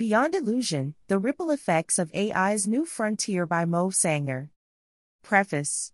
Beyond Illusion The Ripple Effects of AI's New Frontier by Mauve Sanger. Preface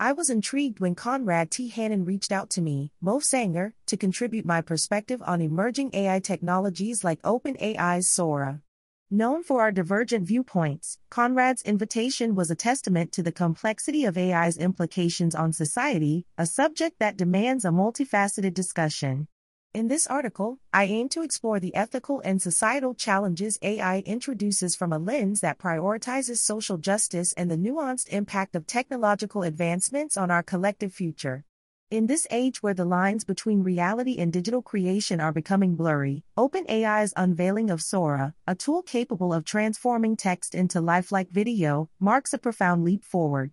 I was intrigued when Conrad T. Hannon reached out to me, Mauve Sanger, to contribute my perspective on emerging AI technologies like OpenAI's Sora. Known for our divergent viewpoints, Conrad's invitation was a testament to the complexity of AI's implications on society, a subject that demands a multifaceted discussion. In this article, I aim to explore the ethical and societal challenges AI introduces from a lens that prioritizes social justice and the nuanced impact of technological advancements on our collective future. In this age where the lines between reality and digital creation are becoming blurry, OpenAI's unveiling of Sora, a tool capable of transforming text into lifelike video, marks a profound leap forward.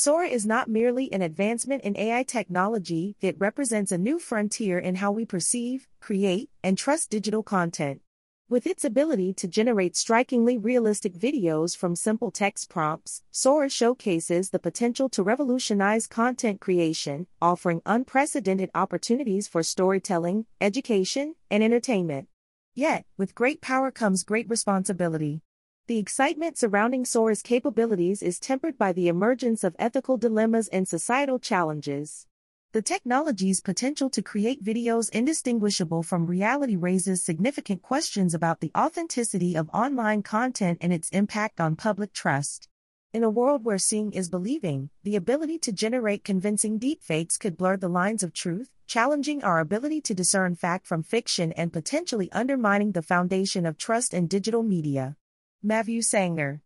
Sora is not merely an advancement in AI technology, it represents a new frontier in how we perceive, create, and trust digital content. With its ability to generate strikingly realistic videos from simple text prompts, Sora showcases the potential to revolutionize content creation, offering unprecedented opportunities for storytelling, education, and entertainment. Yet, with great power comes great responsibility. The excitement surrounding Sora's capabilities is tempered by the emergence of ethical dilemmas and societal challenges. The technology's potential to create videos indistinguishable from reality raises significant questions about the authenticity of online content and its impact on public trust. In a world where seeing is believing, the ability to generate convincing deepfakes could blur the lines of truth, challenging our ability to discern fact from fiction and potentially undermining the foundation of trust in digital media. Mauve Sanger.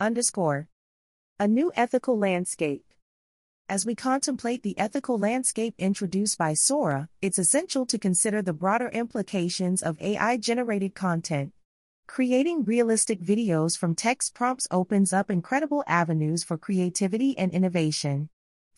Underscore. A new ethical landscape. As we contemplate the ethical landscape introduced by Sora, it's essential to consider the broader implications of AI generated content. Creating realistic videos from text prompts opens up incredible avenues for creativity and innovation.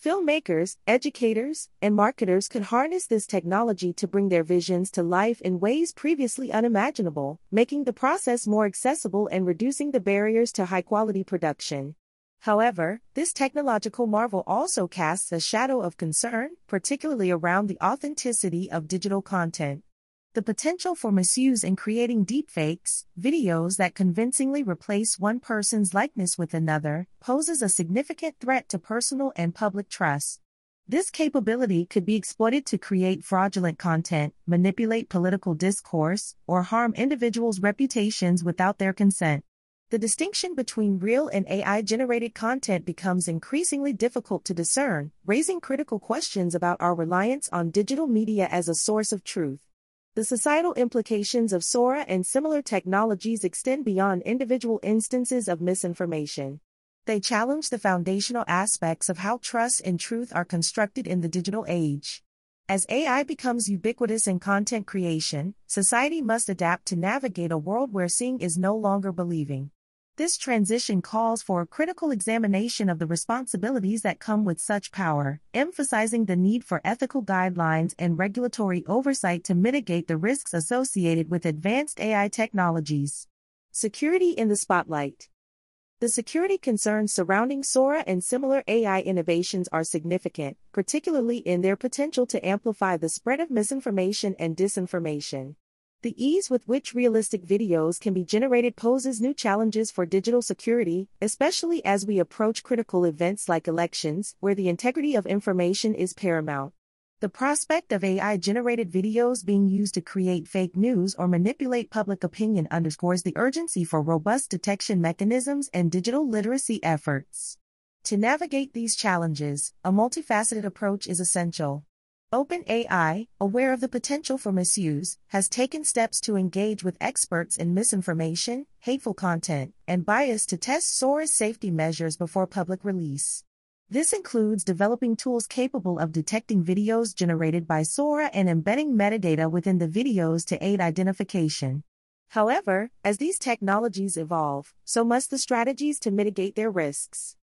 Filmmakers, educators, and marketers can harness this technology to bring their visions to life in ways previously unimaginable, making the process more accessible and reducing the barriers to high quality production. However, this technological marvel also casts a shadow of concern, particularly around the authenticity of digital content. The potential for misuse in creating deepfakes, videos that convincingly replace one person's likeness with another, poses a significant threat to personal and public trust. This capability could be exploited to create fraudulent content, manipulate political discourse, or harm individuals' reputations without their consent. The distinction between real and AI generated content becomes increasingly difficult to discern, raising critical questions about our reliance on digital media as a source of truth. The societal implications of Sora and similar technologies extend beyond individual instances of misinformation. They challenge the foundational aspects of how trust and truth are constructed in the digital age. As AI becomes ubiquitous in content creation, society must adapt to navigate a world where seeing is no longer believing. This transition calls for a critical examination of the responsibilities that come with such power, emphasizing the need for ethical guidelines and regulatory oversight to mitigate the risks associated with advanced AI technologies. Security in the spotlight. The security concerns surrounding Sora and similar AI innovations are significant, particularly in their potential to amplify the spread of misinformation and disinformation. The ease with which realistic videos can be generated poses new challenges for digital security, especially as we approach critical events like elections, where the integrity of information is paramount. The prospect of AI generated videos being used to create fake news or manipulate public opinion underscores the urgency for robust detection mechanisms and digital literacy efforts. To navigate these challenges, a multifaceted approach is essential. OpenAI, aware of the potential for misuse, has taken steps to engage with experts in misinformation, hateful content, and bias to test Sora's safety measures before public release. This includes developing tools capable of detecting videos generated by Sora and embedding metadata within the videos to aid identification. However, as these technologies evolve, so must the strategies to mitigate their risks.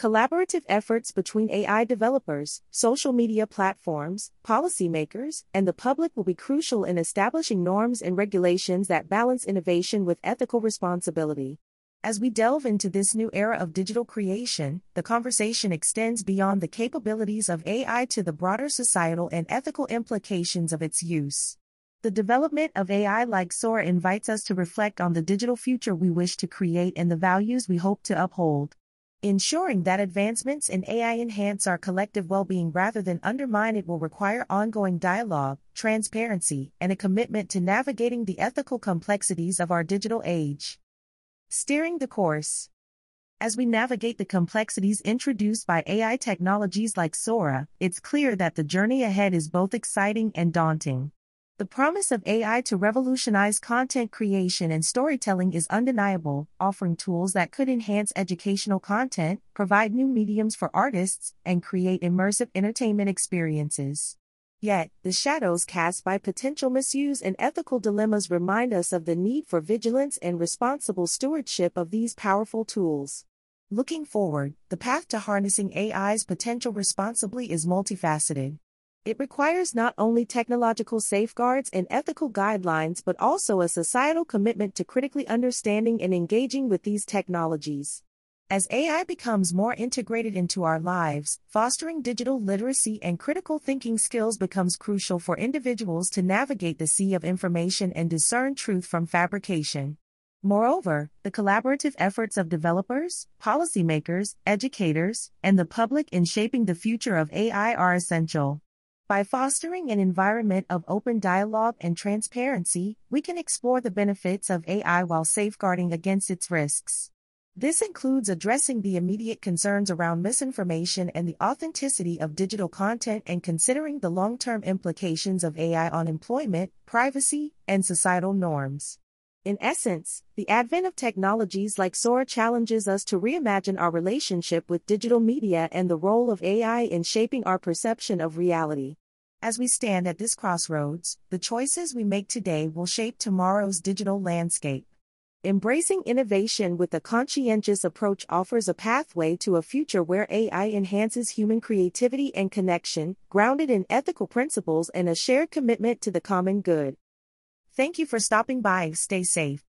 Collaborative efforts between AI developers, social media platforms, policymakers, and the public will be crucial in establishing norms and regulations that balance innovation with ethical responsibility. As we delve into this new era of digital creation, the conversation extends beyond the capabilities of AI to the broader societal and ethical implications of its use. The development of AI like Sora invites us to reflect on the digital future we wish to create and the values we hope to uphold. Ensuring that advancements in AI enhance our collective well being rather than undermine it will require ongoing dialogue, transparency, and a commitment to navigating the ethical complexities of our digital age. Steering the course. As we navigate the complexities introduced by AI technologies like Sora, it's clear that the journey ahead is both exciting and daunting. The promise of AI to revolutionize content creation and storytelling is undeniable, offering tools that could enhance educational content, provide new mediums for artists, and create immersive entertainment experiences. Yet, the shadows cast by potential misuse and ethical dilemmas remind us of the need for vigilance and responsible stewardship of these powerful tools. Looking forward, the path to harnessing AI's potential responsibly is multifaceted. It requires not only technological safeguards and ethical guidelines but also a societal commitment to critically understanding and engaging with these technologies. As AI becomes more integrated into our lives, fostering digital literacy and critical thinking skills becomes crucial for individuals to navigate the sea of information and discern truth from fabrication. Moreover, the collaborative efforts of developers, policymakers, educators, and the public in shaping the future of AI are essential. By fostering an environment of open dialogue and transparency, we can explore the benefits of AI while safeguarding against its risks. This includes addressing the immediate concerns around misinformation and the authenticity of digital content and considering the long term implications of AI on employment, privacy, and societal norms. In essence, the advent of technologies like Sora challenges us to reimagine our relationship with digital media and the role of AI in shaping our perception of reality. As we stand at this crossroads, the choices we make today will shape tomorrow's digital landscape. Embracing innovation with a conscientious approach offers a pathway to a future where AI enhances human creativity and connection, grounded in ethical principles and a shared commitment to the common good. Thank you for stopping by. Stay safe.